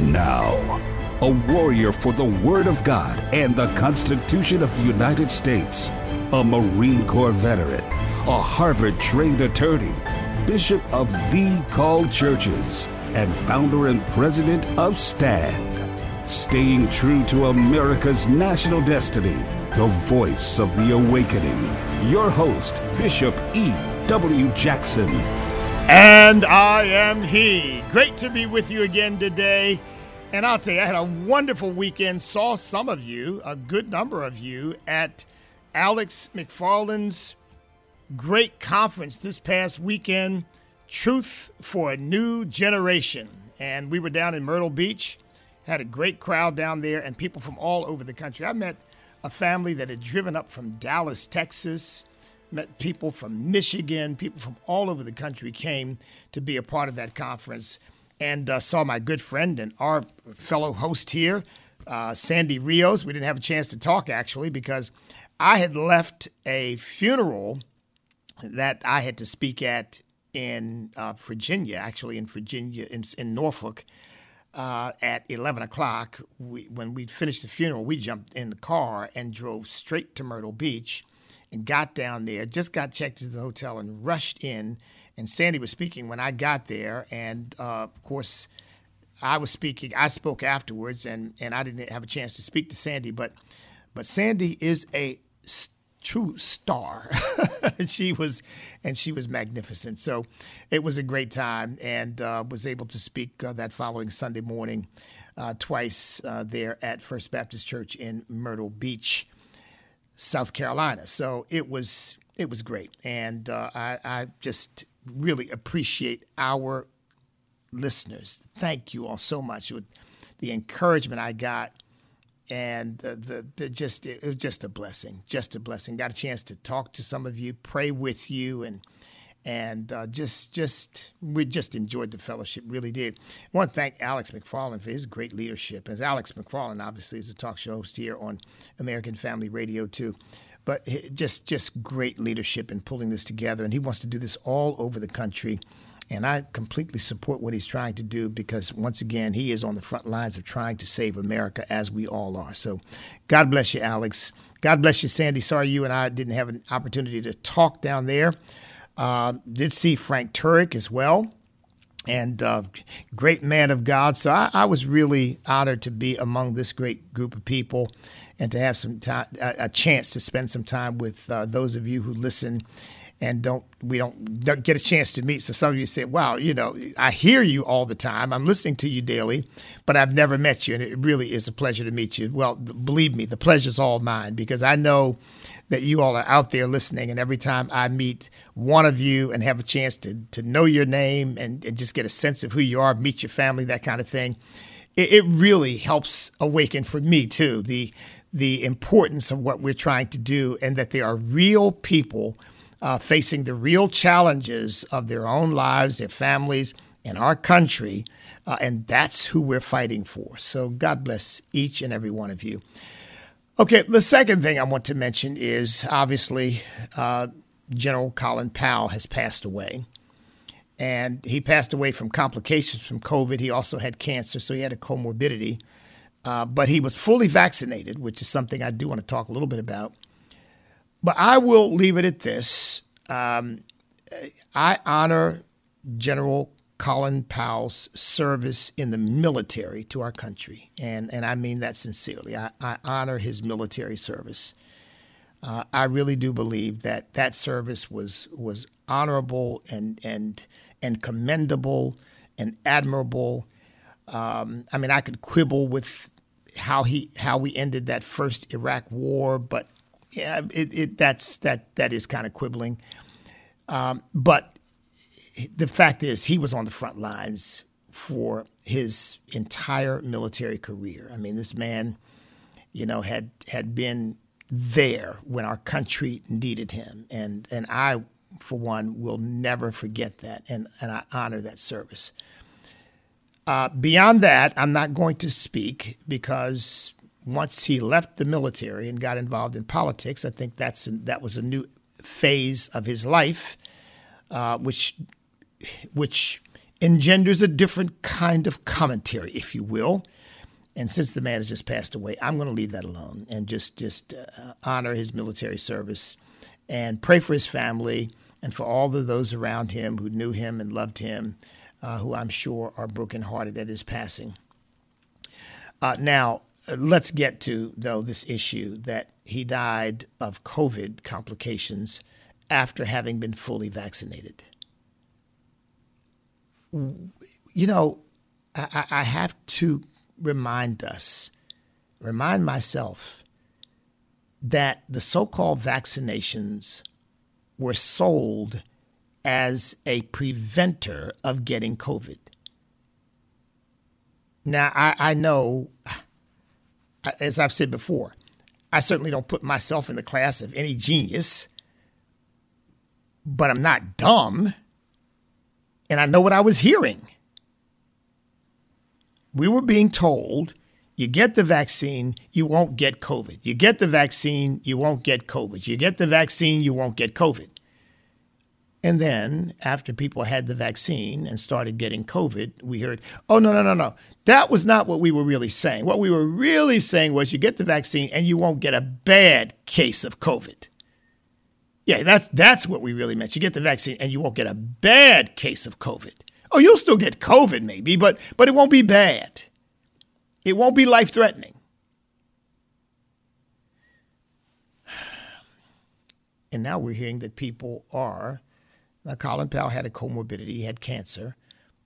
And now, a warrior for the Word of God and the Constitution of the United States, a Marine Corps veteran, a Harvard trained attorney, Bishop of the Called Churches, and founder and president of STAND. Staying true to America's national destiny, the voice of the awakening. Your host, Bishop E. W. Jackson. And I am he. Great to be with you again today. And I'll tell you, I had a wonderful weekend. Saw some of you, a good number of you, at Alex McFarland's great conference this past weekend, Truth for a New Generation. And we were down in Myrtle Beach, had a great crowd down there, and people from all over the country. I met a family that had driven up from Dallas, Texas met people from Michigan, people from all over the country came to be a part of that conference, and uh, saw my good friend and our fellow host here, uh, Sandy Rios. We didn't have a chance to talk actually because I had left a funeral that I had to speak at in uh, Virginia, actually in Virginia, in, in Norfolk. Uh, at 11 o'clock, we, when we finished the funeral, we jumped in the car and drove straight to Myrtle Beach and got down there, just got checked into the hotel and rushed in. And Sandy was speaking when I got there. And uh, of course, I was speaking. I spoke afterwards, and, and I didn't have a chance to speak to Sandy. But but Sandy is a true star. she was, and she was magnificent. So it was a great time, and uh, was able to speak uh, that following Sunday morning uh, twice uh, there at First Baptist Church in Myrtle Beach. South Carolina. So it was it was great, and uh, I, I just really appreciate our listeners. Thank you all so much. With the encouragement I got, and the, the, the just it was just a blessing, just a blessing. Got a chance to talk to some of you, pray with you, and and uh, just just we just enjoyed the fellowship. Really did. I want to thank Alex McFarland for his great leadership. As Alex McFarland, obviously, is a talk show host here on American Family Radio too. But just just great leadership in pulling this together, and he wants to do this all over the country. And I completely support what he's trying to do because, once again, he is on the front lines of trying to save America, as we all are. So, God bless you, Alex. God bless you, Sandy. Sorry you and I didn't have an opportunity to talk down there. Uh, did see Frank Turek as well, and uh, great man of God. So I, I, was really honored to be among this great group of people and to have some time, a, chance to spend some time with uh, those of you who listen and don't we don't, don't, get a chance to meet. So some of you say, "Wow, you know, I hear you all the time. I'm listening to you daily, but I've never met you, and it really is a pleasure to meet you." Well, believe me, the pleasure's all mine because I know that you all are out there listening. And every time I meet one of you and have a chance to, to know your name and, and just get a sense of who you are, meet your family, that kind of thing, it, it really helps awaken for me too the the importance of what we're trying to do and that there are real people uh, facing the real challenges of their own lives, their families, and our country. Uh, and that's who we're fighting for. So God bless each and every one of you. Okay, the second thing I want to mention is obviously uh, General Colin Powell has passed away. And he passed away from complications from COVID. He also had cancer, so he had a comorbidity. Uh, but he was fully vaccinated, which is something I do want to talk a little bit about. But I will leave it at this. Um, I honor General Colin Powell's service in the military to our country. And, and I mean that sincerely. I, I honor his military service. Uh, I really do believe that that service was, was honorable and, and, and commendable and admirable. Um, I mean, I could quibble with how he how we ended that first Iraq war, but yeah, it, it that's that that is kind of quibbling. Um, but the fact is, he was on the front lines for his entire military career. I mean, this man, you know, had had been there when our country needed him, and and I, for one, will never forget that, and and I honor that service. Uh, beyond that, I'm not going to speak because once he left the military and got involved in politics, I think that's that was a new phase of his life, uh, which which engenders a different kind of commentary, if you will. And since the man has just passed away, I'm going to leave that alone and just just uh, honor his military service and pray for his family and for all of those around him who knew him and loved him, uh, who I'm sure are brokenhearted at his passing. Uh, now, let's get to though this issue that he died of COVID complications after having been fully vaccinated. You know, I, I have to remind us, remind myself, that the so called vaccinations were sold as a preventer of getting COVID. Now, I, I know, as I've said before, I certainly don't put myself in the class of any genius, but I'm not dumb. And I know what I was hearing. We were being told you get the vaccine, you won't get COVID. You get the vaccine, you won't get COVID. You get the vaccine, you won't get COVID. And then, after people had the vaccine and started getting COVID, we heard, oh, no, no, no, no. That was not what we were really saying. What we were really saying was you get the vaccine and you won't get a bad case of COVID. Yeah, that's, that's what we really meant. You get the vaccine and you won't get a bad case of COVID. Oh, you'll still get COVID maybe, but, but it won't be bad. It won't be life threatening. And now we're hearing that people are. Now, Colin Powell had a comorbidity, he had cancer,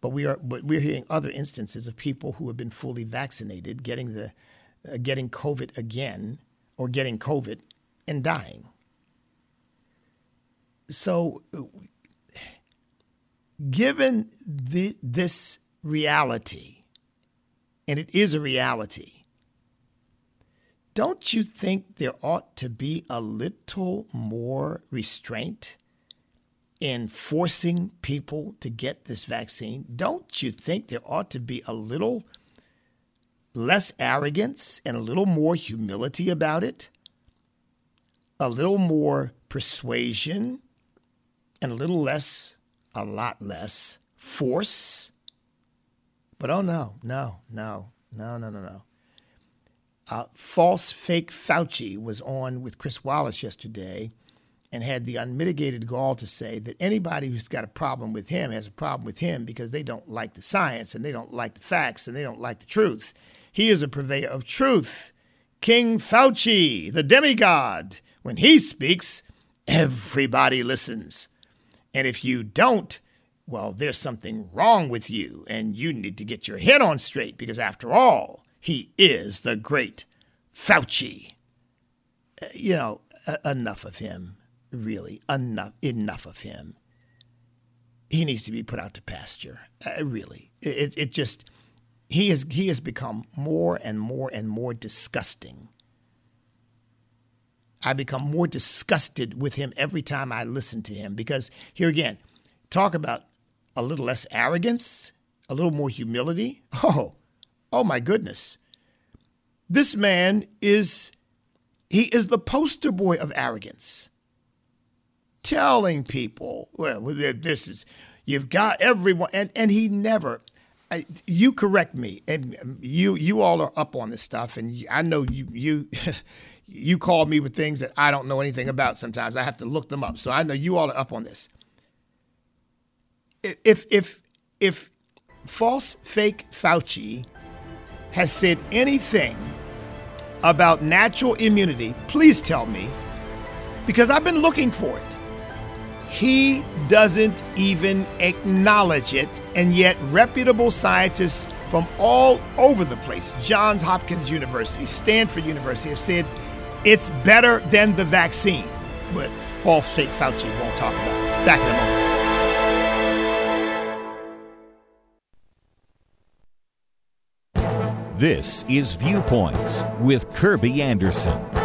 but we are but we're hearing other instances of people who have been fully vaccinated getting the uh, getting COVID again or getting COVID and dying. So, given the, this reality, and it is a reality, don't you think there ought to be a little more restraint in forcing people to get this vaccine? Don't you think there ought to be a little less arrogance and a little more humility about it? A little more persuasion and a little less, a lot less force? But oh no, no, no, no, no, no, no. Uh, false fake Fauci was on with Chris Wallace yesterday and had the unmitigated gall to say that anybody who's got a problem with him has a problem with him because they don't like the science and they don't like the facts and they don't like the truth. He is a purveyor of truth. King Fauci, the demigod, when he speaks, everybody listens. And if you don't, well, there's something wrong with you, and you need to get your head on straight because, after all, he is the great Fauci. Uh, you know, enough of him, really. Enough, enough of him. He needs to be put out to pasture, uh, really. It, it just, he has, he has become more and more and more disgusting. I become more disgusted with him every time I listen to him because, here again, talk about a little less arrogance, a little more humility. Oh, oh my goodness. This man is he is the poster boy of arrogance. Telling people, well, this is you've got everyone and and he never you correct me and um, you you all are up on this stuff and I know you you you call me with things that I don't know anything about sometimes. I have to look them up. So I know you all are up on this if if if false fake Fauci has said anything about natural immunity, please tell me because I've been looking for it. He doesn't even acknowledge it, and yet reputable scientists from all over the place, Johns Hopkins University, Stanford University, have said it's better than the vaccine. But false fake Fauci won't talk about it. Back in a moment. This is Viewpoints with Kirby Anderson.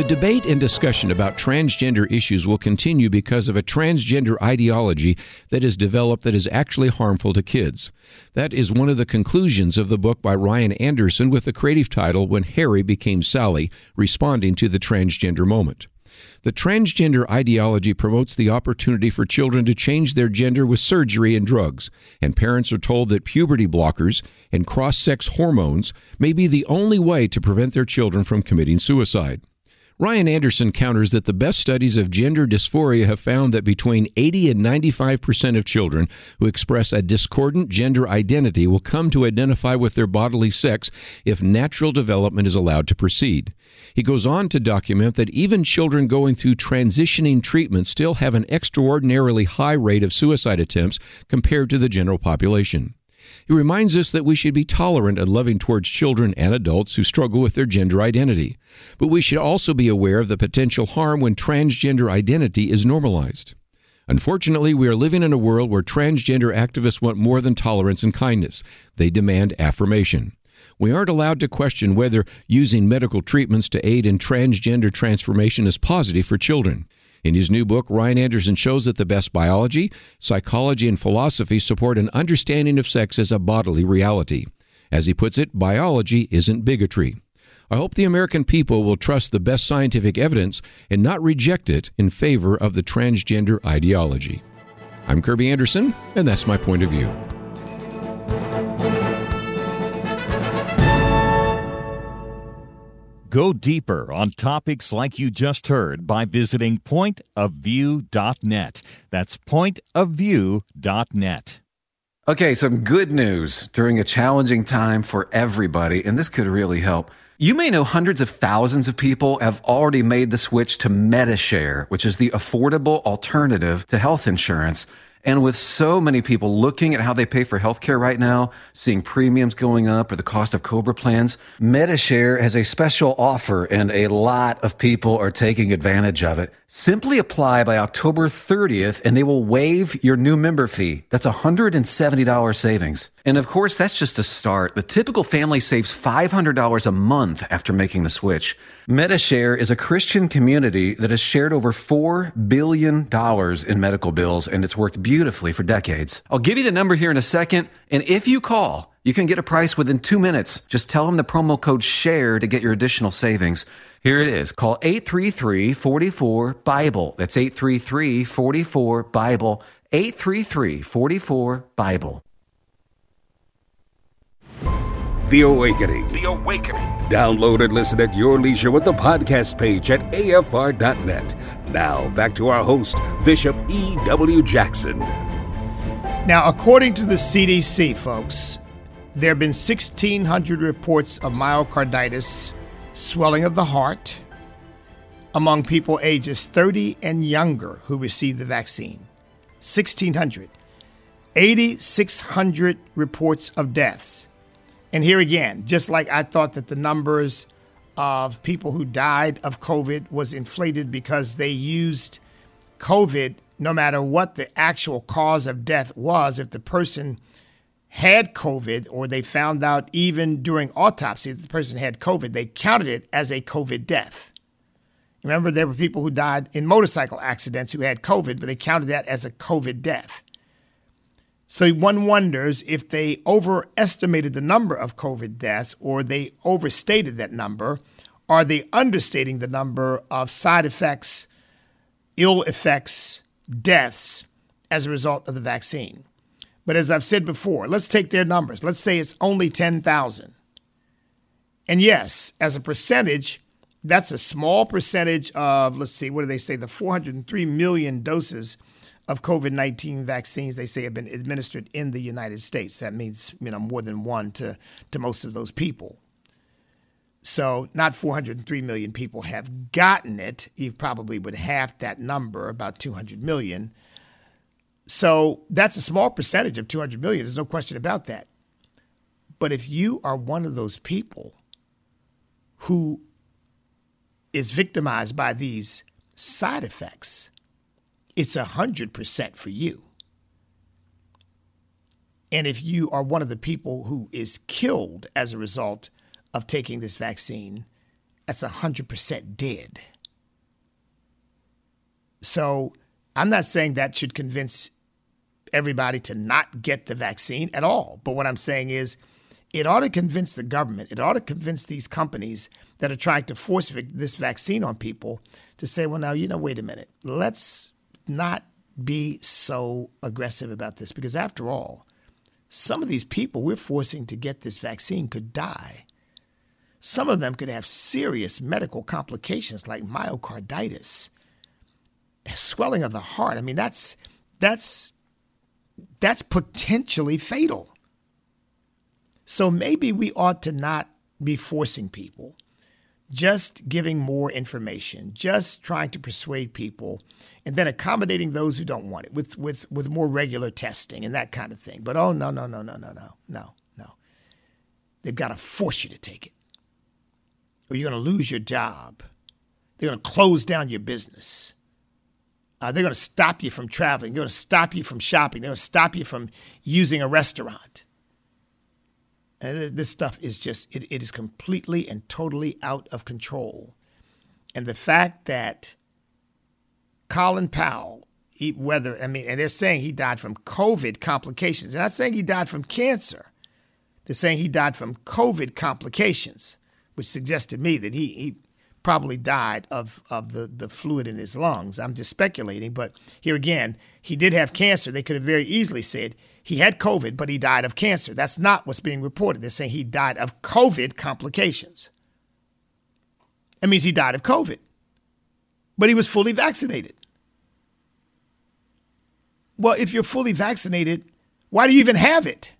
The debate and discussion about transgender issues will continue because of a transgender ideology that is developed that is actually harmful to kids. That is one of the conclusions of the book by Ryan Anderson with the creative title When Harry Became Sally, responding to the transgender moment. The transgender ideology promotes the opportunity for children to change their gender with surgery and drugs, and parents are told that puberty blockers and cross sex hormones may be the only way to prevent their children from committing suicide. Ryan Anderson counters that the best studies of gender dysphoria have found that between 80 and 95 percent of children who express a discordant gender identity will come to identify with their bodily sex if natural development is allowed to proceed. He goes on to document that even children going through transitioning treatment still have an extraordinarily high rate of suicide attempts compared to the general population. He reminds us that we should be tolerant and loving towards children and adults who struggle with their gender identity. But we should also be aware of the potential harm when transgender identity is normalized. Unfortunately, we are living in a world where transgender activists want more than tolerance and kindness. They demand affirmation. We aren't allowed to question whether using medical treatments to aid in transgender transformation is positive for children. In his new book, Ryan Anderson shows that the best biology, psychology, and philosophy support an understanding of sex as a bodily reality. As he puts it, biology isn't bigotry. I hope the American people will trust the best scientific evidence and not reject it in favor of the transgender ideology. I'm Kirby Anderson, and that's my point of view. Go deeper on topics like you just heard by visiting pointofview.net. That's pointofview.net. Okay, some good news during a challenging time for everybody, and this could really help. You may know hundreds of thousands of people have already made the switch to Medi-Share, which is the affordable alternative to health insurance. And with so many people looking at how they pay for healthcare right now, seeing premiums going up or the cost of Cobra plans, Medi-Share has a special offer and a lot of people are taking advantage of it. Simply apply by October 30th and they will waive your new member fee. That's $170 savings. And of course, that's just a start. The typical family saves $500 a month after making the switch. Medi-Share is a Christian community that has shared over $4 billion in medical bills and it's worked beautifully for decades. I'll give you the number here in a second. And if you call, you can get a price within two minutes. Just tell them the promo code SHARE to get your additional savings. Here it is. Call 833 44 Bible. That's 833 44 Bible. 833 44 Bible. The Awakening. The Awakening. Download and listen at your leisure with the podcast page at afr.net. Now, back to our host, Bishop E.W. Jackson. Now, according to the CDC, folks, there have been 1,600 reports of myocarditis, swelling of the heart, among people ages 30 and younger who received the vaccine. 1,600. 8,600 reports of deaths. And here again, just like I thought that the numbers of people who died of COVID was inflated because they used COVID, no matter what the actual cause of death was, if the person had COVID or they found out even during autopsy that the person had COVID, they counted it as a COVID death. Remember, there were people who died in motorcycle accidents who had COVID, but they counted that as a COVID death. So one wonders if they overestimated the number of COVID deaths or they overstated that number. Are they understating the number of side effects, ill effects, deaths as a result of the vaccine? But as I've said before, let's take their numbers. Let's say it's only 10,000. And yes, as a percentage, that's a small percentage of, let's see, what do they say, the 403 million doses of COVID 19 vaccines they say have been administered in the United States. That means, you know, more than one to, to most of those people. So, not 403 million people have gotten it. You probably would half that number, about 200 million. So, that's a small percentage of 200 million. There's no question about that. But if you are one of those people who is victimized by these side effects, it's 100% for you. And if you are one of the people who is killed as a result of taking this vaccine, that's 100% dead. So I'm not saying that should convince everybody to not get the vaccine at all. But what I'm saying is, it ought to convince the government, it ought to convince these companies that are trying to force this vaccine on people to say, well, now, you know, wait a minute, let's not be so aggressive about this because, after all, some of these people we're forcing to get this vaccine could die. Some of them could have serious medical complications like myocarditis, swelling of the heart. I mean, that's that's that's potentially fatal. So maybe we ought to not be forcing people, just giving more information, just trying to persuade people, and then accommodating those who don't want it with, with, with more regular testing and that kind of thing. But oh, no, no, no, no, no, no, no, no. They've got to force you to take it, or you're going to lose your job. They're going to close down your business. Uh, they're going to stop you from traveling. They're going to stop you from shopping. They're going to stop you from using a restaurant. And this stuff is just, it, it is completely and totally out of control. And the fact that Colin Powell, whether, I mean, and they're saying he died from COVID complications. They're not saying he died from cancer. They're saying he died from COVID complications, which suggests to me that he, he probably died of, of the, the fluid in his lungs. I'm just speculating, but here again, he did have cancer. They could have very easily said he had COVID, but he died of cancer. That's not what's being reported. They're saying he died of COVID complications. That means he died of COVID, but he was fully vaccinated. Well, if you're fully vaccinated, why do you even have it?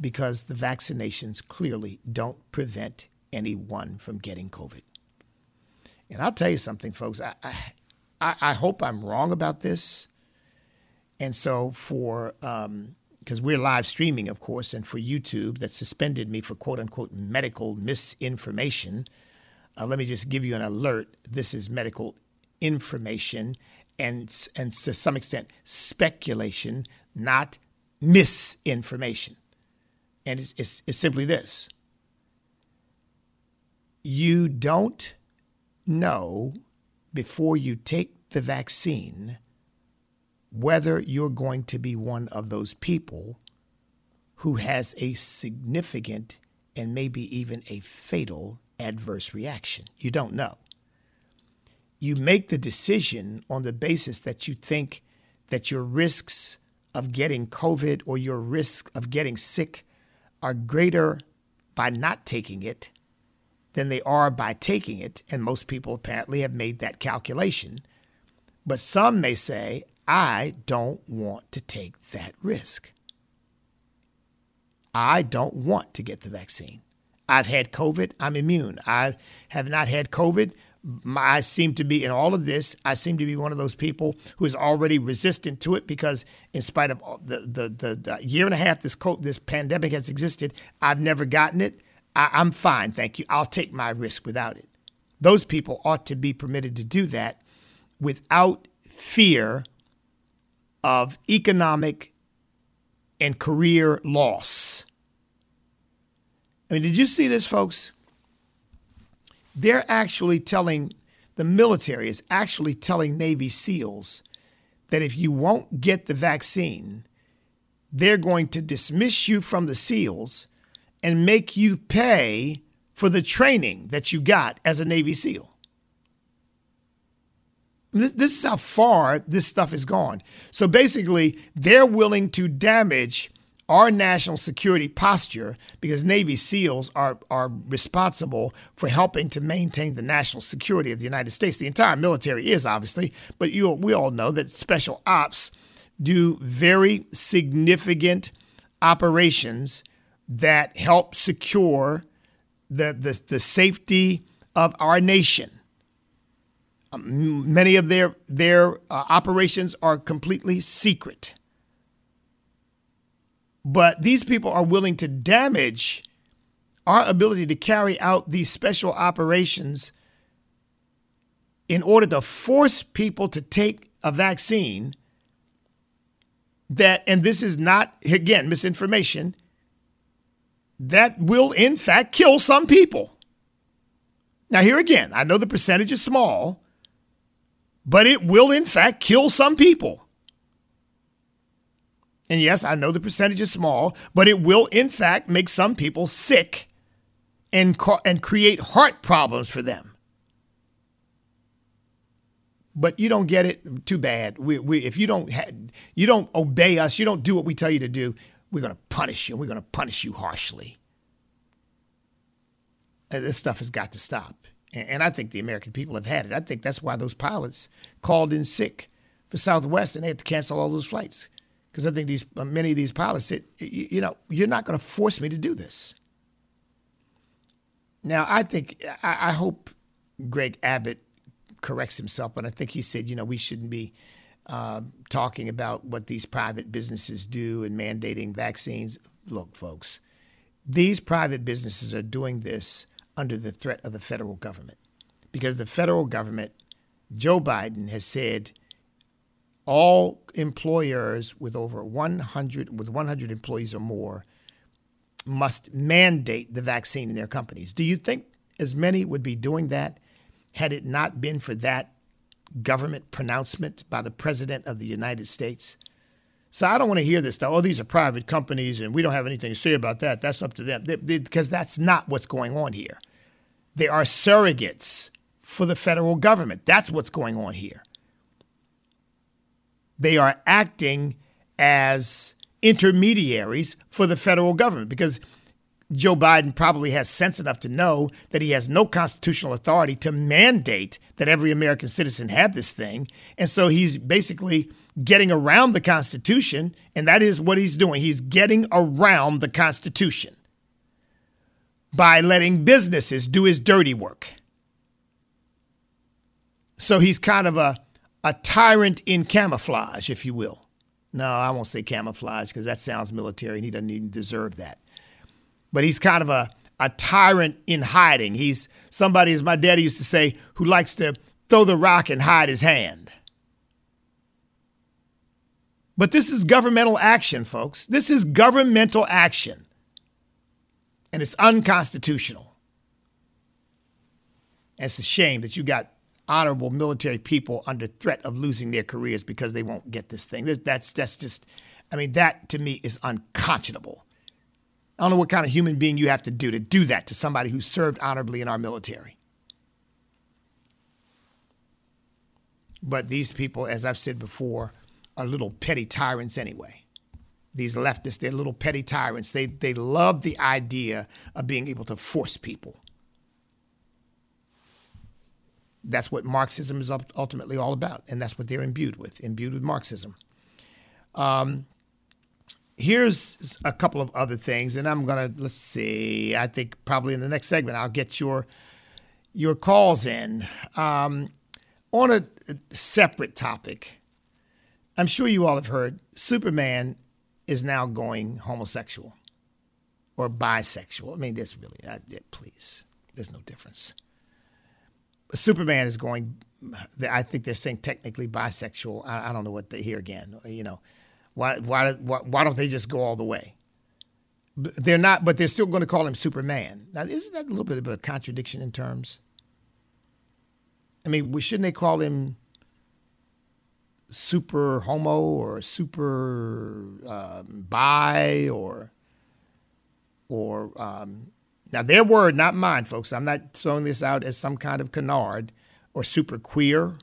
Because the vaccinations clearly don't prevent anyone from getting COVID. And I'll tell you something, folks. I, I, I hope I'm wrong about this. And so for because um, we're live streaming, of course, and for YouTube that suspended me for quote unquote medical misinformation. Uh, let me just give you an alert. This is medical information and and to some extent speculation, not misinformation. And it's, it's, it's simply this: you don't know before you take the vaccine whether you're going to be one of those people who has a significant and maybe even a fatal adverse reaction. You don't know. You make the decision on the basis that you think that your risks of getting COVID or your risk of getting sick are greater by not taking it than they are by taking it. And most people apparently have made that calculation. But some may say, I don't want to take that risk. I don't want to get the vaccine. I've had COVID. I'm immune. I have not had COVID. I seem to be in all of this. I seem to be one of those people who is already resistant to it because, in spite of the the, the, the year and a half this this pandemic has existed, I've never gotten it. I, I'm fine, thank you. I'll take my risk without it. Those people ought to be permitted to do that without fear of economic and career loss. I mean, did you see this, folks? They're actually telling, the military is actually telling Navy SEALs that if you won't get the vaccine, they're going to dismiss you from the SEALs and make you pay for the training that you got as a Navy SEAL. This, is how far this stuff has gone. So basically, they're willing to damage our national security posture because Navy SEALs are, are responsible for helping to maintain the national security of the United States. The entire military is, obviously, but you, we all know that special ops do very significant operations that help secure the, the, the safety of our nation. Um, many of their their uh, operations are completely secret. But these people are willing to damage our ability to carry out these special operations in order to force people to take a vaccine that and this is not again misinformation that will in fact kill some people. Now here again, I know the percentage is small, but it will, in fact, kill some people. And yes, I know the percentage is small, but it will, in fact, make some people sick and, and create heart problems for them. But you don't get it. Too bad. We, we, if you don't, ha- you don't obey us, you don't do what we tell you to do. We're going to punish you. and We're going to punish you harshly. And this stuff has got to stop. And, I think the American people have had it. I think that's why those pilots called in sick for Southwest and they had to cancel all those flights because I think these uh, many of these pilots said, you know, you're not going to force me to do this. Now, I think I, I, hope Greg Abbott corrects himself, but I think he said, you know, we shouldn't be uh, talking about what these private businesses do and mandating vaccines. Look, folks, these private businesses are doing this under the threat of the federal government because the federal government, Joe Biden has said all employers with over 100 with 100 employees or more must mandate the vaccine in their companies. Do you think as many would be doing that had it not been for that government pronouncement by the president of the United States? So I don't want to hear this stuff. Oh, these are private companies and we don't have anything to say about that. That's up to them. Because that's not what's going on here. They are surrogates for the federal government. That's what's going on here they are acting as intermediaries for the federal government because Joe Biden probably has sense enough to know that he has no constitutional authority to mandate that every American citizen have this thing. And so he's basically getting around the Constitution, and that is what he's doing. He's getting around the Constitution by letting businesses do his dirty work. So he's kind of a a tyrant in camouflage, if you will. No, I won't say camouflage because that sounds military and he doesn't even deserve that. But he's kind of a, a tyrant in hiding. He's somebody, as my daddy used to say, who likes to throw the rock and hide his hand. But this is governmental action, folks. This is governmental action. And it's unconstitutional. And it's a shame that you got honorable military people under threat of losing their careers because they won't get this thing. That's that's just, I mean, that to me is unconscionable. I don't know what kind of human being you have to do to do that to somebody who served honorably in our military. But these people, as I've said before, are little petty tyrants anyway. These leftists, they're little petty tyrants. They, they love the idea of being able to force people that's what Marxism is ultimately all about, and that's what they're imbued with, imbued with Marxism. Um, here's a couple of other things, and I'm gonna let's see. I think probably in the next segment I'll get your your calls in um, on a, a separate topic. I'm sure you all have heard Superman is now going homosexual or bisexual. I mean, this really, I, please, there's no difference. Superman is going. I think they're saying technically bisexual. I, I don't know what they hear again. You know, why, why why why don't they just go all the way? They're not, but they're still going to call him Superman. Now, isn't that a little bit of a contradiction in terms? I mean, shouldn't they call him super homo or super um, bi or or um, now, their word, not mine, folks. I'm not throwing this out as some kind of canard or super queer.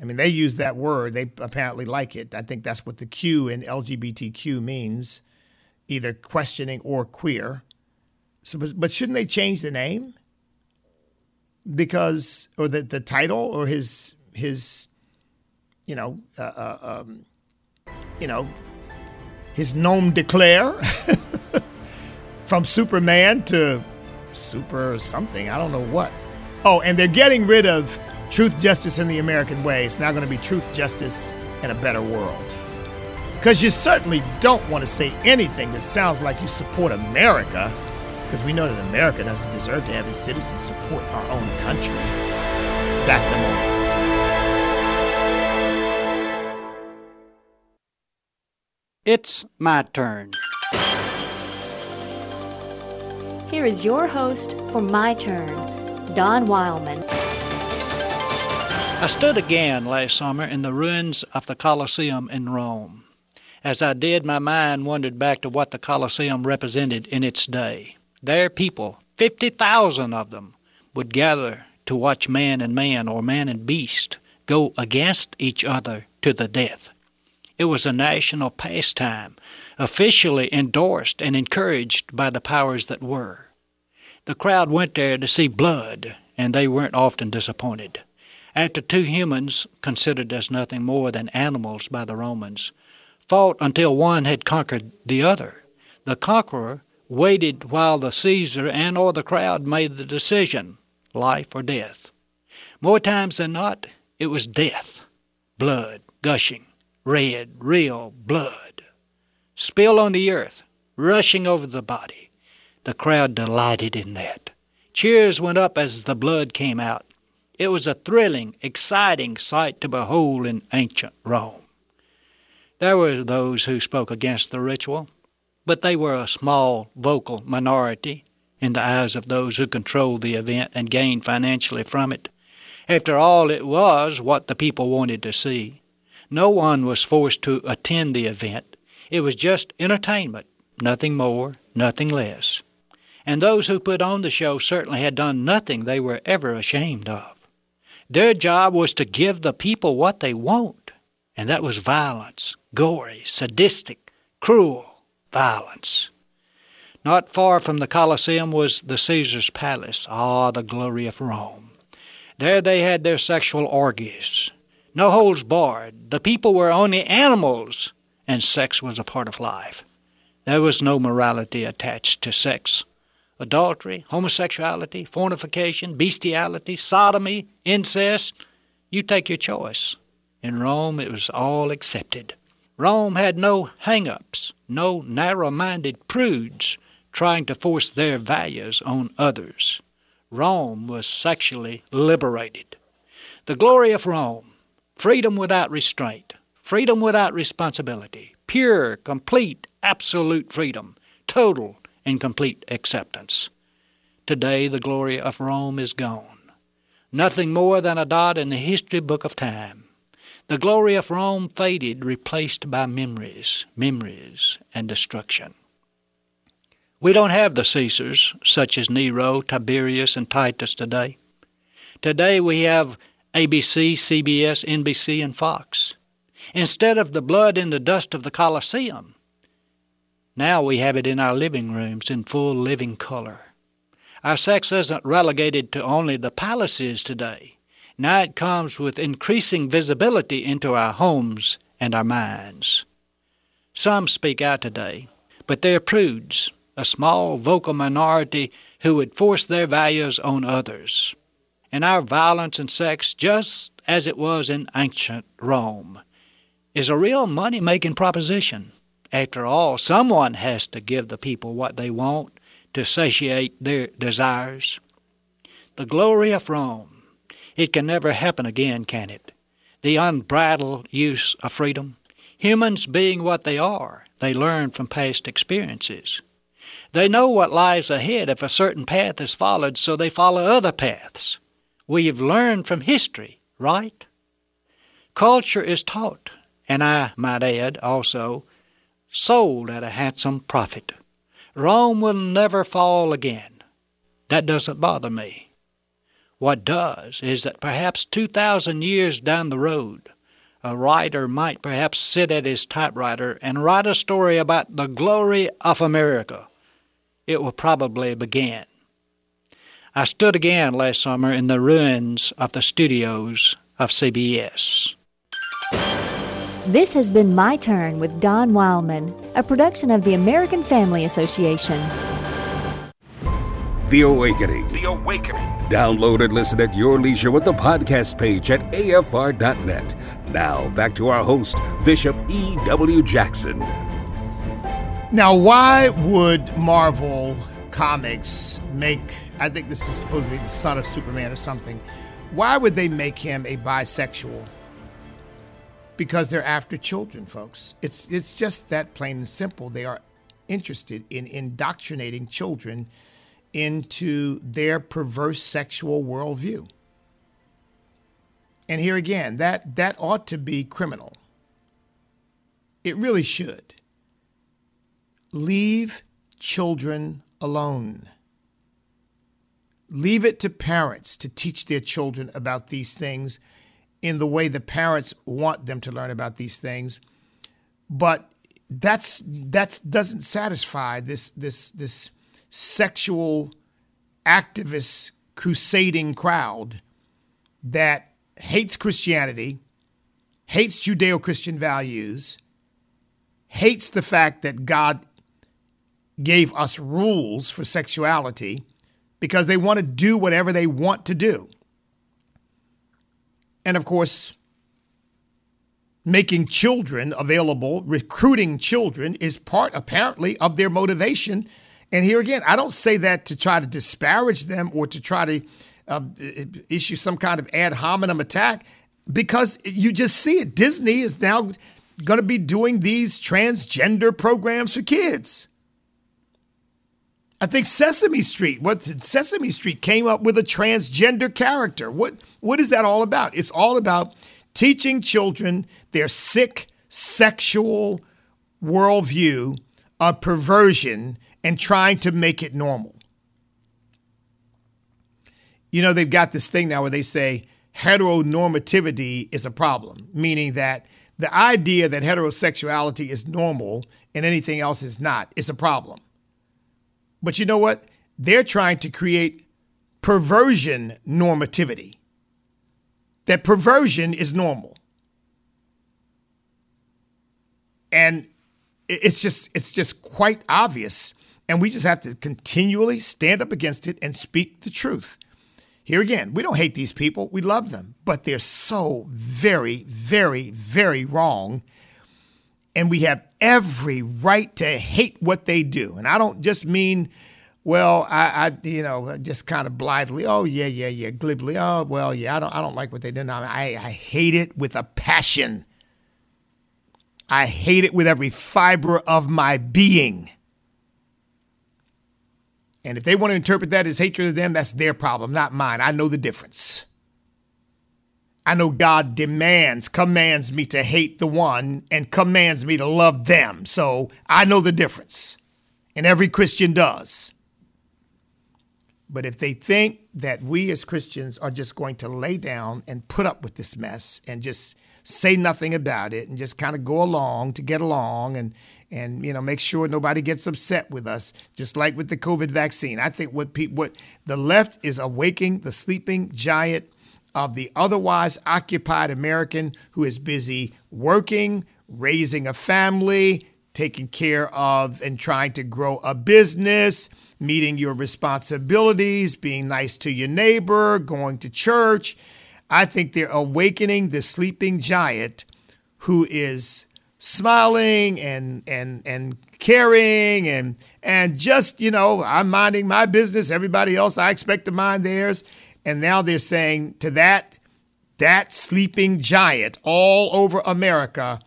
I mean, they use that word. They apparently like it. I think that's what the Q in LGBTQ means, either questioning or queer. So, but shouldn't they change the name? Because, or the, the title, or his his, you know, uh, uh, um, you know, his nom de clair. from Superman to super something. I don't know what. Oh, and they're getting rid of truth, justice, in the American way. It's now going to be truth, justice, and a better world. Because you certainly don't want to say anything that sounds like you support America, because we know that America doesn't deserve to have its citizens support our own country. Back in a moment. It's my turn. Here is your host for My Turn, Don Wildman. I stood again last summer in the ruins of the Colosseum in Rome. As I did, my mind wandered back to what the Colosseum represented in its day. There, people, 50,000 of them, would gather to watch man and man or man and beast go against each other to the death. It was a national pastime, officially endorsed and encouraged by the powers that were. The crowd went there to see blood, and they weren't often disappointed. After two humans, considered as nothing more than animals by the Romans, fought until one had conquered the other, the conqueror waited while the Caesar and or the crowd made the decision, life or death. More times than not, it was death, blood gushing, red, real blood, spilled on the earth, rushing over the body. The crowd delighted in that. Cheers went up as the blood came out. It was a thrilling, exciting sight to behold in ancient Rome. There were those who spoke against the ritual, but they were a small, vocal minority in the eyes of those who controlled the event and gained financially from it. After all, it was what the people wanted to see. No one was forced to attend the event. It was just entertainment, nothing more, nothing less. And those who put on the show certainly had done nothing they were ever ashamed of. Their job was to give the people what they want, and that was violence, gory, sadistic, cruel, violence. Not far from the Colosseum was the Caesar's palace. Ah, the glory of Rome. There they had their sexual orgies. No holds barred. The people were only animals, and sex was a part of life. There was no morality attached to sex. Adultery, homosexuality, fornication, bestiality, sodomy, incest, you take your choice. In Rome, it was all accepted. Rome had no hang ups, no narrow minded prudes trying to force their values on others. Rome was sexually liberated. The glory of Rome freedom without restraint, freedom without responsibility, pure, complete, absolute freedom, total and complete acceptance. Today, the glory of Rome is gone. Nothing more than a dot in the history book of time. The glory of Rome faded, replaced by memories, memories, and destruction. We don't have the Caesars, such as Nero, Tiberius, and Titus today. Today we have ABC, CBS, NBC, and Fox. Instead of the blood in the dust of the Colosseum, now we have it in our living rooms in full living color. Our sex isn't relegated to only the palaces today. Now it comes with increasing visibility into our homes and our minds. Some speak out today, but they're prudes, a small vocal minority who would force their values on others. And our violence and sex, just as it was in ancient Rome, is a real money making proposition. After all, someone has to give the people what they want to satiate their desires. The glory of Rome it can never happen again, can it? The unbridled use of freedom. Humans being what they are, they learn from past experiences. They know what lies ahead if a certain path is followed, so they follow other paths. We've learned from history, right? Culture is taught, and I might add also, sold at a handsome profit. Rome will never fall again. That doesn't bother me. What does is that perhaps 2,000 years down the road, a writer might perhaps sit at his typewriter and write a story about the glory of America. It will probably begin. I stood again last summer in the ruins of the studios of CBS. This has been My Turn with Don Wildman, a production of the American Family Association. The Awakening. The Awakening. Download and listen at your leisure with the podcast page at afr.net. Now, back to our host, Bishop E.W. Jackson. Now, why would Marvel Comics make, I think this is supposed to be the son of Superman or something, why would they make him a bisexual? Because they're after children, folks. It's, it's just that plain and simple. They are interested in indoctrinating children into their perverse sexual worldview. And here again, that, that ought to be criminal. It really should. Leave children alone. Leave it to parents to teach their children about these things in the way the parents want them to learn about these things. But that's that's doesn't satisfy this this this sexual activist crusading crowd that hates Christianity, hates Judeo Christian values, hates the fact that God gave us rules for sexuality because they want to do whatever they want to do. And of course, making children available, recruiting children is part apparently of their motivation. And here again, I don't say that to try to disparage them or to try to uh, issue some kind of ad hominem attack because you just see it. Disney is now going to be doing these transgender programs for kids. I think Sesame Street, what Sesame Street came up with a transgender character. What what is that all about? It's all about teaching children their sick sexual worldview of perversion and trying to make it normal. You know, they've got this thing now where they say heteronormativity is a problem, meaning that the idea that heterosexuality is normal and anything else is not is a problem. But you know what? They're trying to create perversion normativity. That perversion is normal. And it's just it's just quite obvious and we just have to continually stand up against it and speak the truth. Here again, we don't hate these people. We love them, but they're so very very very wrong and we have every right to hate what they do. And I don't just mean, well, I, I you know, just kind of blithely, oh yeah, yeah, yeah, glibly, oh well, yeah, I don't, I don't like what they do. No, I, I hate it with a passion. I hate it with every fiber of my being. And if they want to interpret that as hatred of them, that's their problem, not mine. I know the difference. I know God demands, commands me to hate the one and commands me to love them. So I know the difference. And every Christian does. But if they think that we as Christians are just going to lay down and put up with this mess and just say nothing about it and just kind of go along to get along and and you know make sure nobody gets upset with us just like with the covid vaccine i think what people what the left is awaking the sleeping giant of the otherwise occupied American who is busy working, raising a family, taking care of and trying to grow a business, meeting your responsibilities, being nice to your neighbor, going to church. I think they're awakening the sleeping giant who is smiling and and and caring and and just you know I'm minding my business everybody else I expect to mind theirs and now they're saying to that that sleeping giant all over America,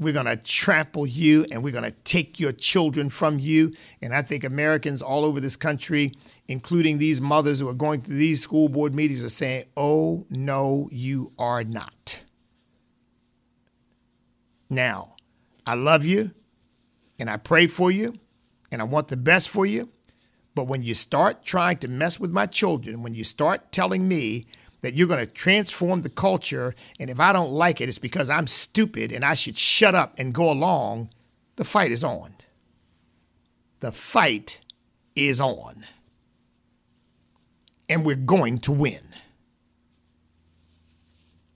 we're going to trample you and we're going to take your children from you. And I think Americans all over this country, including these mothers who are going to these school board meetings, are saying, oh, no, you are not. Now, I love you and I pray for you and I want the best for you. But when you start trying to mess with my children, when you start telling me that you're going to transform the culture, and if I don't like it, it's because I'm stupid and I should shut up and go along, the fight is on. The fight is on. And we're going to win.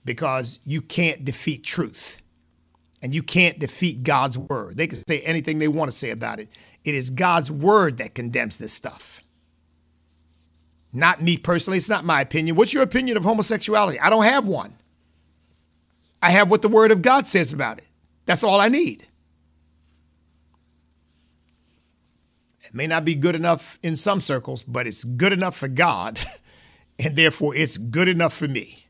Because you can't defeat truth. And you can't defeat God's word. They can say anything they want to say about it. It is God's word that condemns this stuff. Not me personally. It's not my opinion. What's your opinion of homosexuality? I don't have one. I have what the word of God says about it. That's all I need. It may not be good enough in some circles, but it's good enough for God, and therefore it's good enough for me.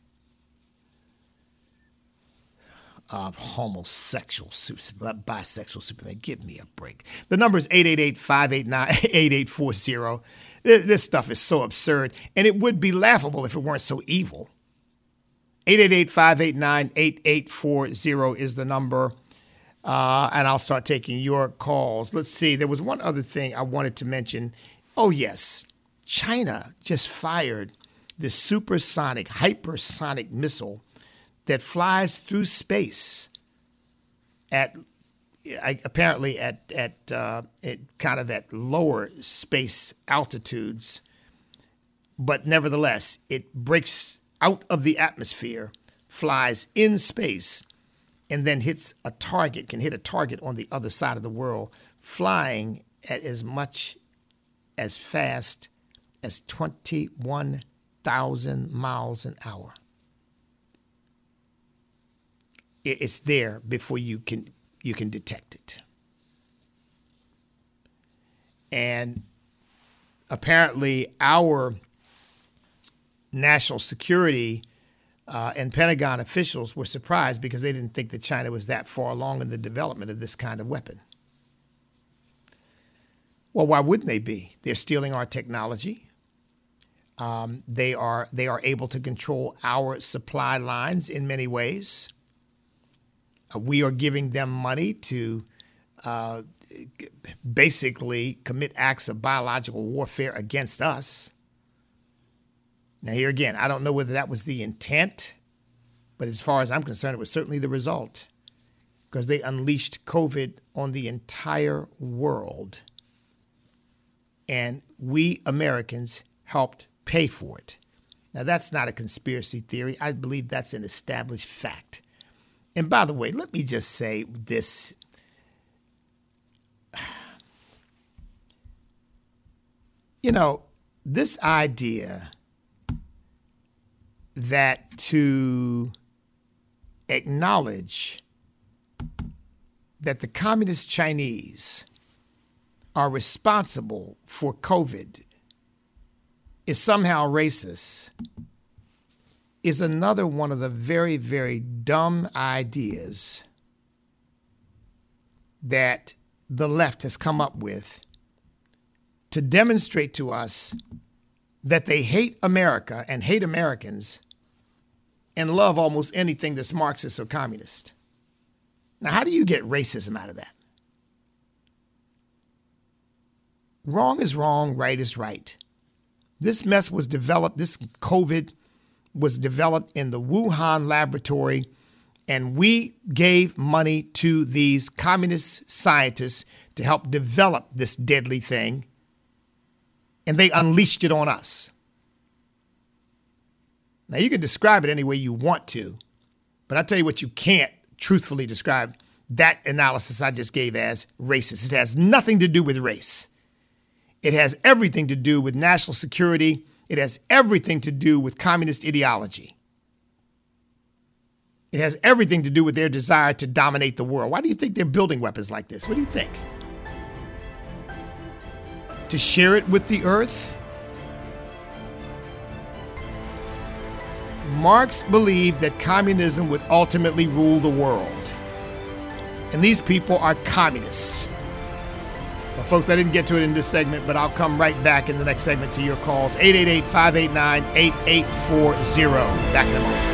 Of homosexual, bisexual Superman. Give me a break. The number is 888 589 8840. This stuff is so absurd, and it would be laughable if it weren't so evil. 888 589 8840 is the number. uh, and I'll start taking your calls. Let's see. There was one other thing I wanted to mention. Oh, yes. China just fired this supersonic, hypersonic missile that flies through space at apparently at at, uh, at kind of at lower space altitudes, but nevertheless it breaks out of the atmosphere, flies in space, and then hits a target. Can hit a target on the other side of the world, flying at as much as fast as twenty one thousand miles an hour. It's there before you can you can detect it. And apparently, our national security uh, and Pentagon officials were surprised because they didn't think that China was that far along in the development of this kind of weapon. Well, why wouldn't they be? They're stealing our technology. Um, they are they are able to control our supply lines in many ways. We are giving them money to uh, basically commit acts of biological warfare against us. Now, here again, I don't know whether that was the intent, but as far as I'm concerned, it was certainly the result because they unleashed COVID on the entire world. And we Americans helped pay for it. Now, that's not a conspiracy theory. I believe that's an established fact. And by the way, let me just say this. You know, this idea that to acknowledge that the communist Chinese are responsible for COVID is somehow racist is another one of the very, very dumb ideas that the left has come up with to demonstrate to us that they hate America and hate Americans and love almost anything that's Marxist or communist. Now, how do you get racism out of that? Wrong is wrong, right is right. This mess was developed, this COVID was developed in the Wuhan laboratory, and we gave money to these communist scientists to help develop this deadly thing, and they unleashed it on us. Now, you can describe it any way you want to, but I tell you what, you can't truthfully describe that analysis I just gave as racist. It has nothing to do with race, it has everything to do with national security it has everything to do with communist ideology. It has everything to do with their desire to dominate the world. Why do you think they're building weapons like this? What do you think? To share it with the earth? Marx believed that communism would ultimately rule the world. And these people are communists. Well, folks, I didn't get to it in this segment, but I'll come right back in the next segment to your calls. 888 589 8840. Back in a moment.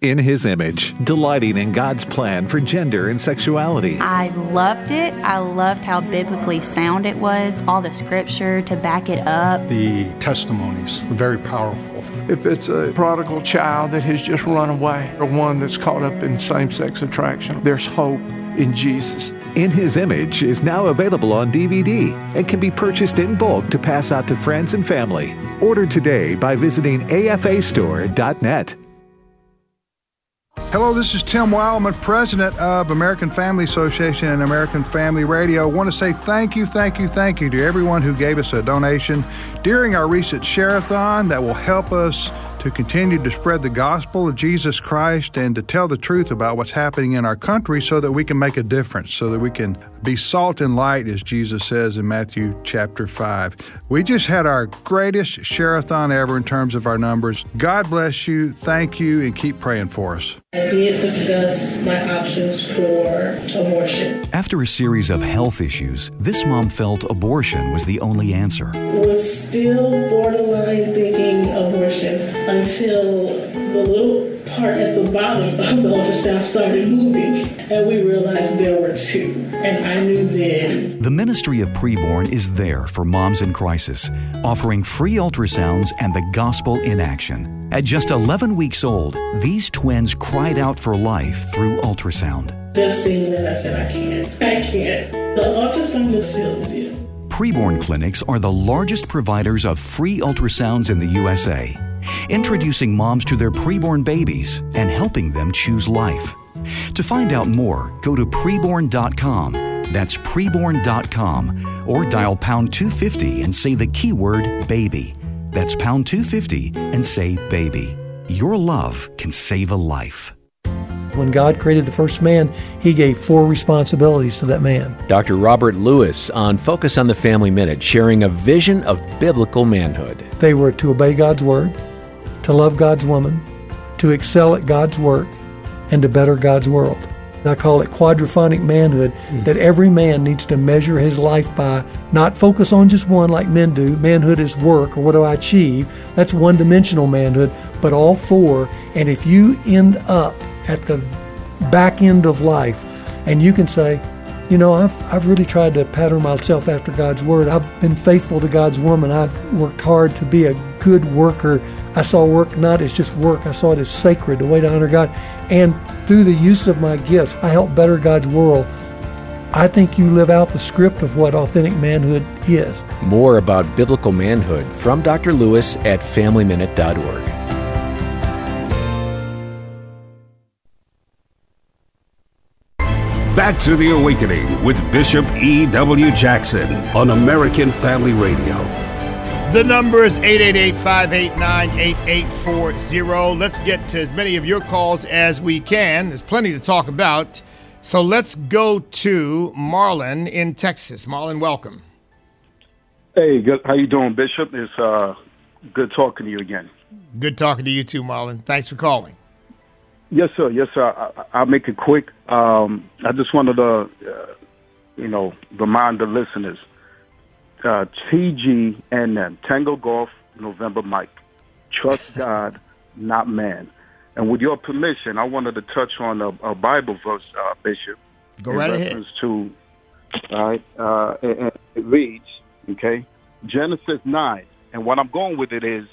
in his image, delighting in God's plan for gender and sexuality. I loved it. I loved how biblically sound it was, all the scripture to back it up. The testimonies were very powerful if it's a prodigal child that has just run away or one that's caught up in same sex attraction, there's hope in Jesus. In His Image is now available on DVD and can be purchased in bulk to pass out to friends and family. Order today by visiting afastore.net. Hello, this is Tim Wildmon, president of American Family Association and American Family Radio. I want to say thank you, thank you, thank you to everyone who gave us a donation during our recent share-a-thon that will help us to continue to spread the gospel of Jesus Christ and to tell the truth about what's happening in our country so that we can make a difference, so that we can be salt and light, as Jesus says in Matthew chapter 5. We just had our greatest share-a-thon ever in terms of our numbers. God bless you, thank you, and keep praying for us. I did discuss my options for abortion. After a series of health issues, this mom felt abortion was the only answer. Was still borderline thinking abortion until the little part at the bottom of the ultrasound started moving, and we realized there were two. And I knew then. The Ministry of Preborn is there for moms in crisis, offering free ultrasounds and the gospel in action. At just 11 weeks old, these twins cried out for life through ultrasound. Just seeing that, I said, I can't. I can't. The ultrasound will seal the deal. Preborn clinics are the largest providers of free ultrasounds in the USA, introducing moms to their preborn babies and helping them choose life. To find out more, go to preborn.com. That's preborn.com or dial pound 250 and say the keyword baby. That's pound 250 and say baby. Your love can save a life. When God created the first man, He gave four responsibilities to that man. Dr. Robert Lewis on Focus on the Family Minute, sharing a vision of biblical manhood. They were to obey God's word, to love God's woman, to excel at God's work, and to better God's world. I call it quadraphonic manhood, mm. that every man needs to measure his life by, not focus on just one like men do. Manhood is work, or what do I achieve? That's one dimensional manhood, but all four. And if you end up at the back end of life, and you can say, you know, I've, I've really tried to pattern myself after God's word. I've been faithful to God's woman. I've worked hard to be a good worker. I saw work not as just work, I saw it as sacred, a way to honor God. And through the use of my gifts, I help better God's world. I think you live out the script of what authentic manhood is. More about biblical manhood from Dr. Lewis at FamilyMinute.org. Back to the Awakening with Bishop E.W. Jackson on American Family Radio. The number is 888 589 8840. Let's get to as many of your calls as we can. There's plenty to talk about. So let's go to Marlon in Texas. Marlon, welcome. Hey, good. How you doing, Bishop? It's uh, good talking to you again. Good talking to you too, Marlon. Thanks for calling. Yes, sir. Yes, sir. I, will make it quick. Um, I just wanted to, uh, you know, remind the listeners. Uh, TGNM, Tango Golf, November Mike. Trust God, not man. And with your permission, I wanted to touch on a, a Bible verse, uh, Bishop. Go right ahead. To, all right, uh, it, it reads, okay, Genesis 9. And what I'm going with it is,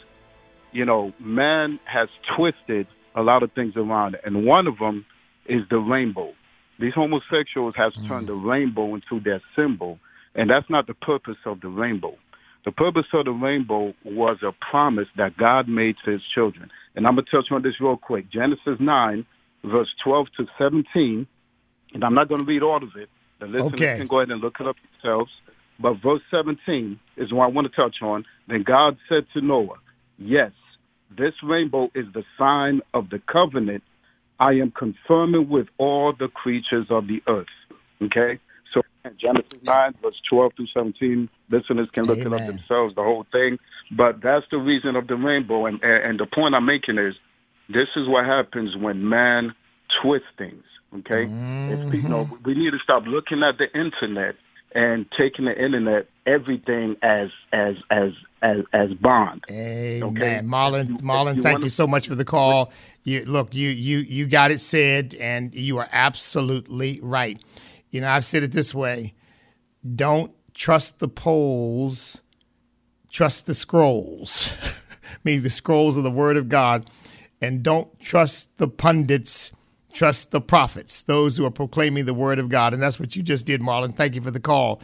you know, man has twisted a lot of things around it. And one of them is the rainbow. These homosexuals have mm. turned the rainbow into their symbol, and that's not the purpose of the rainbow. The purpose of the rainbow was a promise that God made to his children. And I'm going to touch on this real quick. Genesis 9, verse 12 to 17, and I'm not going to read all of it. The listeners okay. can go ahead and look it up themselves. But verse 17 is what I want to touch on. Then God said to Noah, Yes, this rainbow is the sign of the covenant I am confirming with all the creatures of the earth. Okay? Genesis 9, verse 12 through 17, listeners can look Amen. it up themselves, the whole thing. But that's the reason of the rainbow. And, and the point I'm making is this is what happens when man twists things. Okay? Mm-hmm. If, you know, we need to stop looking at the internet and taking the internet everything as as as as as bond. Amen. Okay? Marlon, Marlon, thank you so much for the call. You look, you you you got it said, and you are absolutely right. You know, I've said it this way: don't trust the polls, trust the scrolls. meaning the scrolls of the Word of God, and don't trust the pundits Trust the prophets, those who are proclaiming the word of God. And that's what you just did, Marlon. Thank you for the call.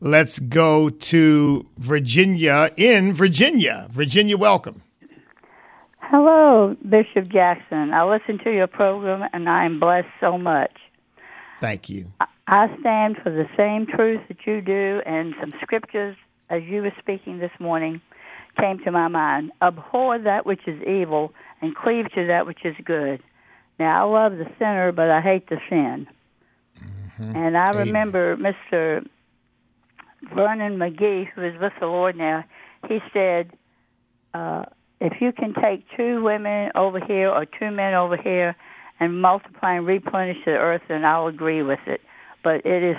Let's go to Virginia in Virginia. Virginia, welcome. Hello, Bishop Jackson. I listen to your program and I am blessed so much. Thank you. I stand for the same truth that you do, and some scriptures, as you were speaking this morning, came to my mind. Abhor that which is evil and cleave to that which is good. Now, I love the sinner, but I hate the sin. Mm-hmm. And I Amen. remember Mr. Vernon McGee, who is with the Lord now, he said, uh, if you can take two women over here or two men over here and multiply and replenish the earth, then I'll agree with it. But it is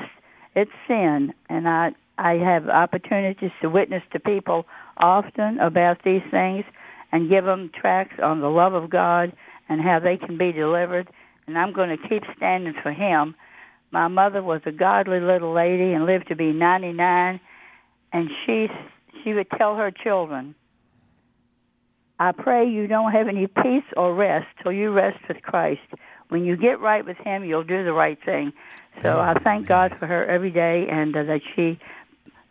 it's sin, and I I have opportunities to witness to people often about these things, and give them tracts on the love of God and how they can be delivered. And I'm going to keep standing for him. My mother was a godly little lady and lived to be 99, and she she would tell her children, "I pray you don't have any peace or rest till you rest with Christ. When you get right with Him, you'll do the right thing." So I thank God for her every day, and uh, that she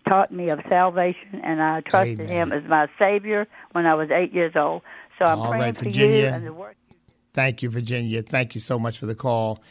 taught me of salvation, and I trusted Amen. Him as my Savior when I was eight years old. So I'm All praying right, for you and the work. Thank you, Virginia. Thank you so much for the call.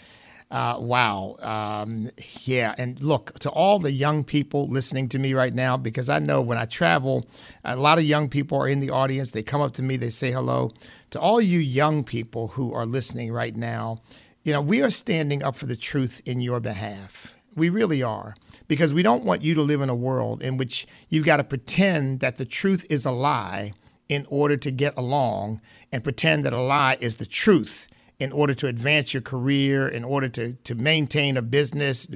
Uh, wow. Um, yeah. And look, to all the young people listening to me right now, because I know when I travel, a lot of young people are in the audience. They come up to me, they say hello. To all you young people who are listening right now, you know, we are standing up for the truth in your behalf. We really are. Because we don't want you to live in a world in which you've got to pretend that the truth is a lie in order to get along and pretend that a lie is the truth in order to advance your career, in order to, to maintain a business.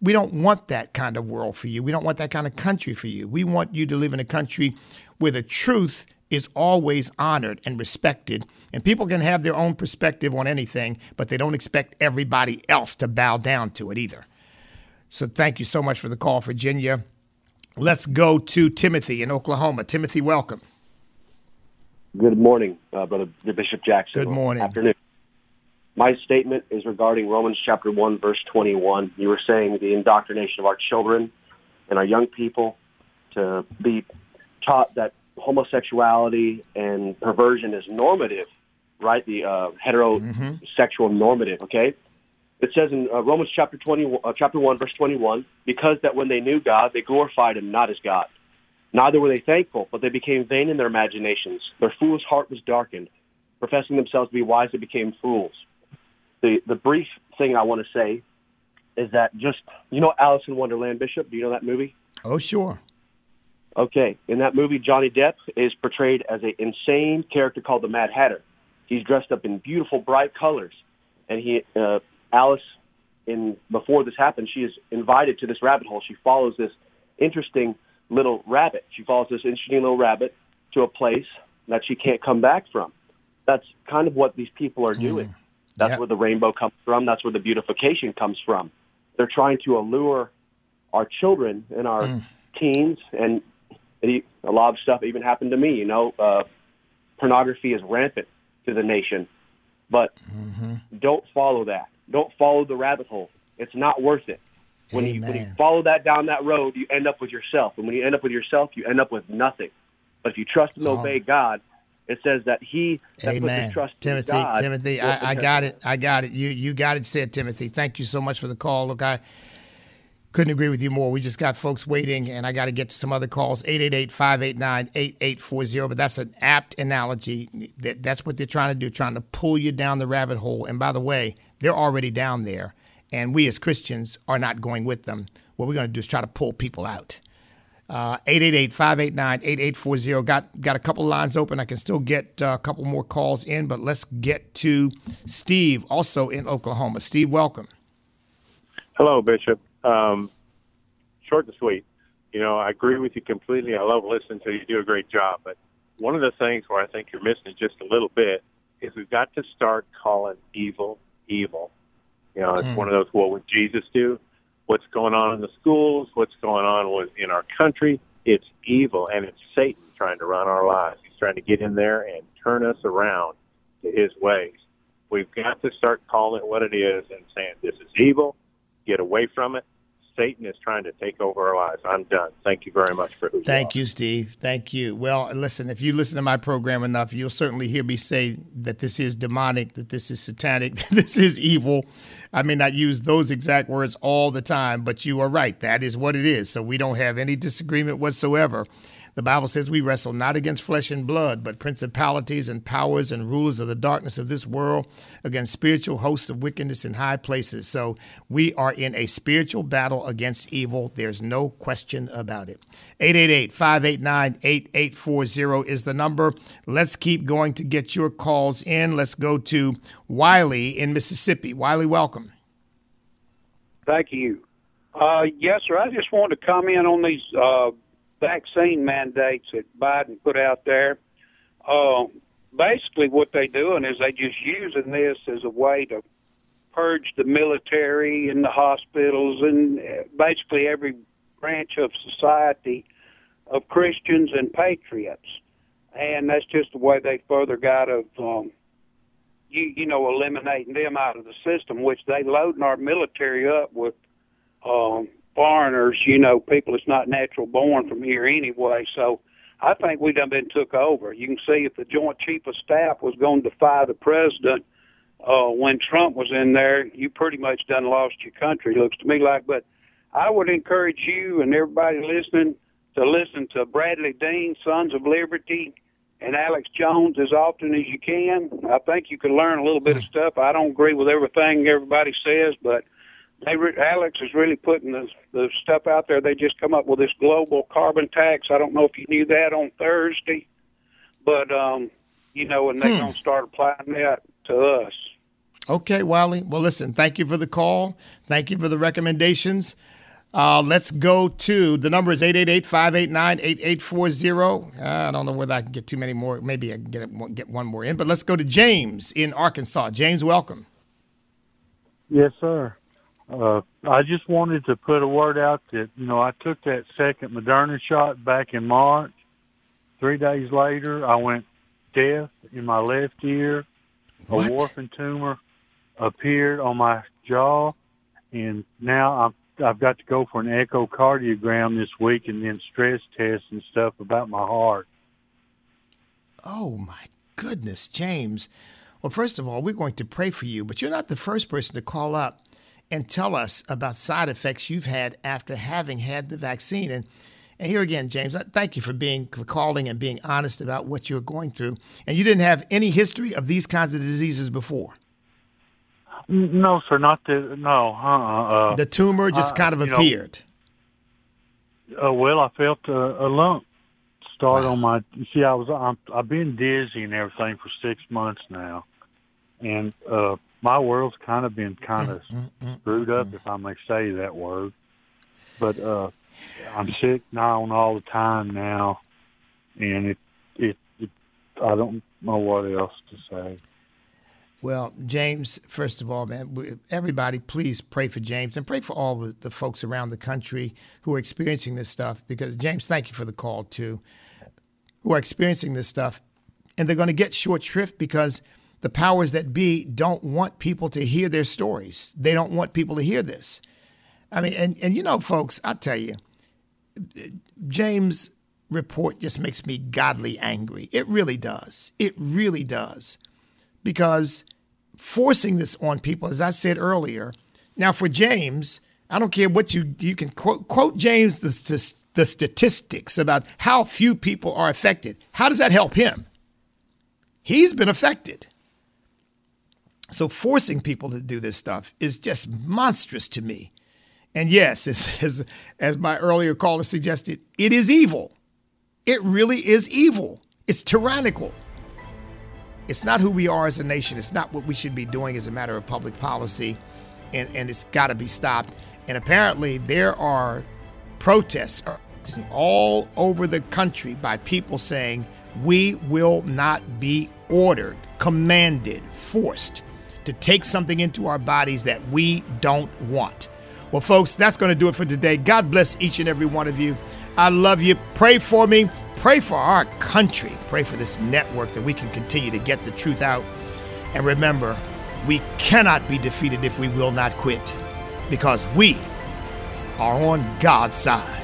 We don't want that kind of world for you. We don't want that kind of country for you. We want you to live in a country where the truth is always honored and respected. And people can have their own perspective on anything, but they don't expect everybody else to bow down to it either. So thank you so much for the call, Virginia. Let's go to Timothy in Oklahoma. Timothy, welcome. Good morning, uh, Brother Bishop Jackson. Good morning. Afternoon. My statement is regarding Romans chapter 1, verse 21. You were saying the indoctrination of our children and our young people to be taught that homosexuality and perversion is normative, right? The uh, heterosexual normative, okay? It says in uh, Romans chapter 20, uh, chapter 1, verse 21, because that when they knew God, they glorified him not as God. Neither were they thankful, but they became vain in their imaginations. Their foolish heart was darkened. Professing themselves to be wise, they became fools. The, the brief thing I want to say is that just, you know Alice in Wonderland, Bishop? Do you know that movie? Oh, sure. Okay. In that movie, Johnny Depp is portrayed as an insane character called the Mad Hatter. He's dressed up in beautiful, bright colors. And he, uh, Alice, in before this happens, she is invited to this rabbit hole. She follows this interesting little rabbit. She follows this interesting little rabbit to a place that she can't come back from. That's kind of what these people are doing. That's Yeah. where the rainbow comes from. That's where the beautification comes from. They're trying to allure our children and our teens, and a lot of stuff even happened to me. You know, uh, pornography is rampant to the nation, but don't follow that. Don't follow the rabbit hole. It's not worth it. When you, when you follow that down that road, you end up with yourself, and when you end up with yourself, you end up with nothing. But if you trust and Oh. obey God, it says that He that puts Amen. his trust Timothy, in God. Timothy, I, I got it. I got it. You you got it said, Timothy. Thank you so much for the call. Look, I couldn't agree with you more. We just got folks waiting, and I got to get to some other calls 888 589 8840. But that's an apt analogy. That, that's what they're trying to do, trying to pull you down the rabbit hole. And by the way, they're already down there, and we as Christians are not going with them. What we're going to do is try to pull people out. Uh, 888-589-8840. Got got a couple lines open. I can still get uh, a couple more calls in, but let's get to Steve, also in Oklahoma. Steve, welcome. Hello, Bishop. Um, short and sweet. You know, I agree with you completely. I love listening to you. You do a great job. But one of the things where I think you're missing it just a little bit is we've got to start calling evil evil. You know, it's Mm. one of those. What would Jesus do? What's going on in the schools? What's going on with in our country? It's evil, and it's Satan trying to run our lives. He's trying to get in there and turn us around to his ways. We've got to start calling it what it is and saying this is evil. Get away from it. Satan is trying to take over our lives. I'm done. Thank you very much for who you Thank you, Steve. Thank you. Well, listen, if you listen to my program enough, you'll certainly hear me say that this is demonic, that this is satanic, that this is evil. I may not use those exact words all the time, but you are right. That is what it is. So we don't have any disagreement whatsoever. The Bible says we wrestle not against flesh and blood, but principalities and powers and rulers of the darkness of this world, against spiritual hosts of wickedness in high places. So we are in a spiritual battle against evil. There's no question about it. 888 589 8840 is the number. Let's keep going to get your calls in. Let's go to Wiley in Mississippi. Wiley, welcome. Thank you. Uh, yes, sir. I just wanted to comment on these uh, vaccine mandates that Biden put out there. uh, basically what they're doing is they just using this as a way to purge the military and the hospitals and uh, basically every branch of society of Christians and patriots. And that's just the way they further got of, um, you, you know, eliminating them out of the system, which they loading our military up with um, foreigners, you know, people that's not natural born from here anyway. So I think we done been took over. You can see if the Joint Chief of Staff was going to defy the president uh, when Trump was in there, you pretty much done lost your country. Looks to me like. But I would encourage you and everybody listening to listen to Bradley Dean, Sons of Liberty, and Alex Jones as often as you can. I think you can learn a little bit of stuff. I don't agree with everything everybody says, but they re- Alex is really putting the the stuff out there. They just come up with this global carbon tax. I don't know if you knew that on Thursday, but um, you know, and they're Hmm. going to start applying that to us. Okay, Wiley. Well, listen, thank you for the call. Thank you for the recommendations. Uh, let's go to the number is 888 589 8840. I don't know whether I can get too many more. Maybe I can get, get one more in, but let's go to James in Arkansas. James, welcome. Yes, sir. Uh, I just wanted to put a word out that you know I took that second Moderna shot back in March. Three days later, I went deaf in my left ear. What? A warping tumor appeared on my jaw, and now I'm I've got to go for an echocardiogram this week and then stress tests and stuff about my heart. Oh, my goodness, James. Well, first of all, we're going to pray for you, but you're not the first person to call up and tell us about side effects you've had after having had the vaccine. And and here again, James, thank you for being for calling and being honest about what you're going through. And you didn't have any history of these kinds of diseases before. No, sir, not the no. Uh, uh, The tumor just uh, kind of you know, appeared. Uh, well, I felt a, a lump start on my. You see, I was I'm, I've been dizzy and everything for six months now, and uh, my world's kind of been kind of mm, mm, mm, screwed up, if I may say that word. But uh, I'm sick now and all the time now, and it, it it I don't know what else to say. Well, James, first of all, man, everybody, please pray for James and pray for all the, the folks around the country who are experiencing this stuff. Because, James, thank you for the call, too, who are experiencing this stuff. And they're going to get short shrift because the powers that be don't want people to hear their stories. They don't want people to hear this. I mean, and, and you know, folks, I tell you, James' report just makes me godly angry. It really does. It really does. Because forcing this on people, as I said earlier, now for James, I don't care what you you can quote quote James the, the, the statistics about how few people are affected. How does that help him? He's been affected. So forcing people to do this stuff is just monstrous to me. And yes, as, as, my earlier caller suggested, it is evil. It really is evil. It's tyrannical. It's not who we are as a nation. It's not what we should be doing as a matter of public policy. And, and it's got to be stopped. And apparently, there are protests all over the country by people saying, we will not be ordered, commanded, forced to take something into our bodies that we don't want. Well, folks, that's going to do it for today. God bless each and every one of you. I love you. Pray for me. Pray for our country. Pray for this network that we can continue to get the truth out. And remember, we cannot be defeated if we will not quit because we are on God's side.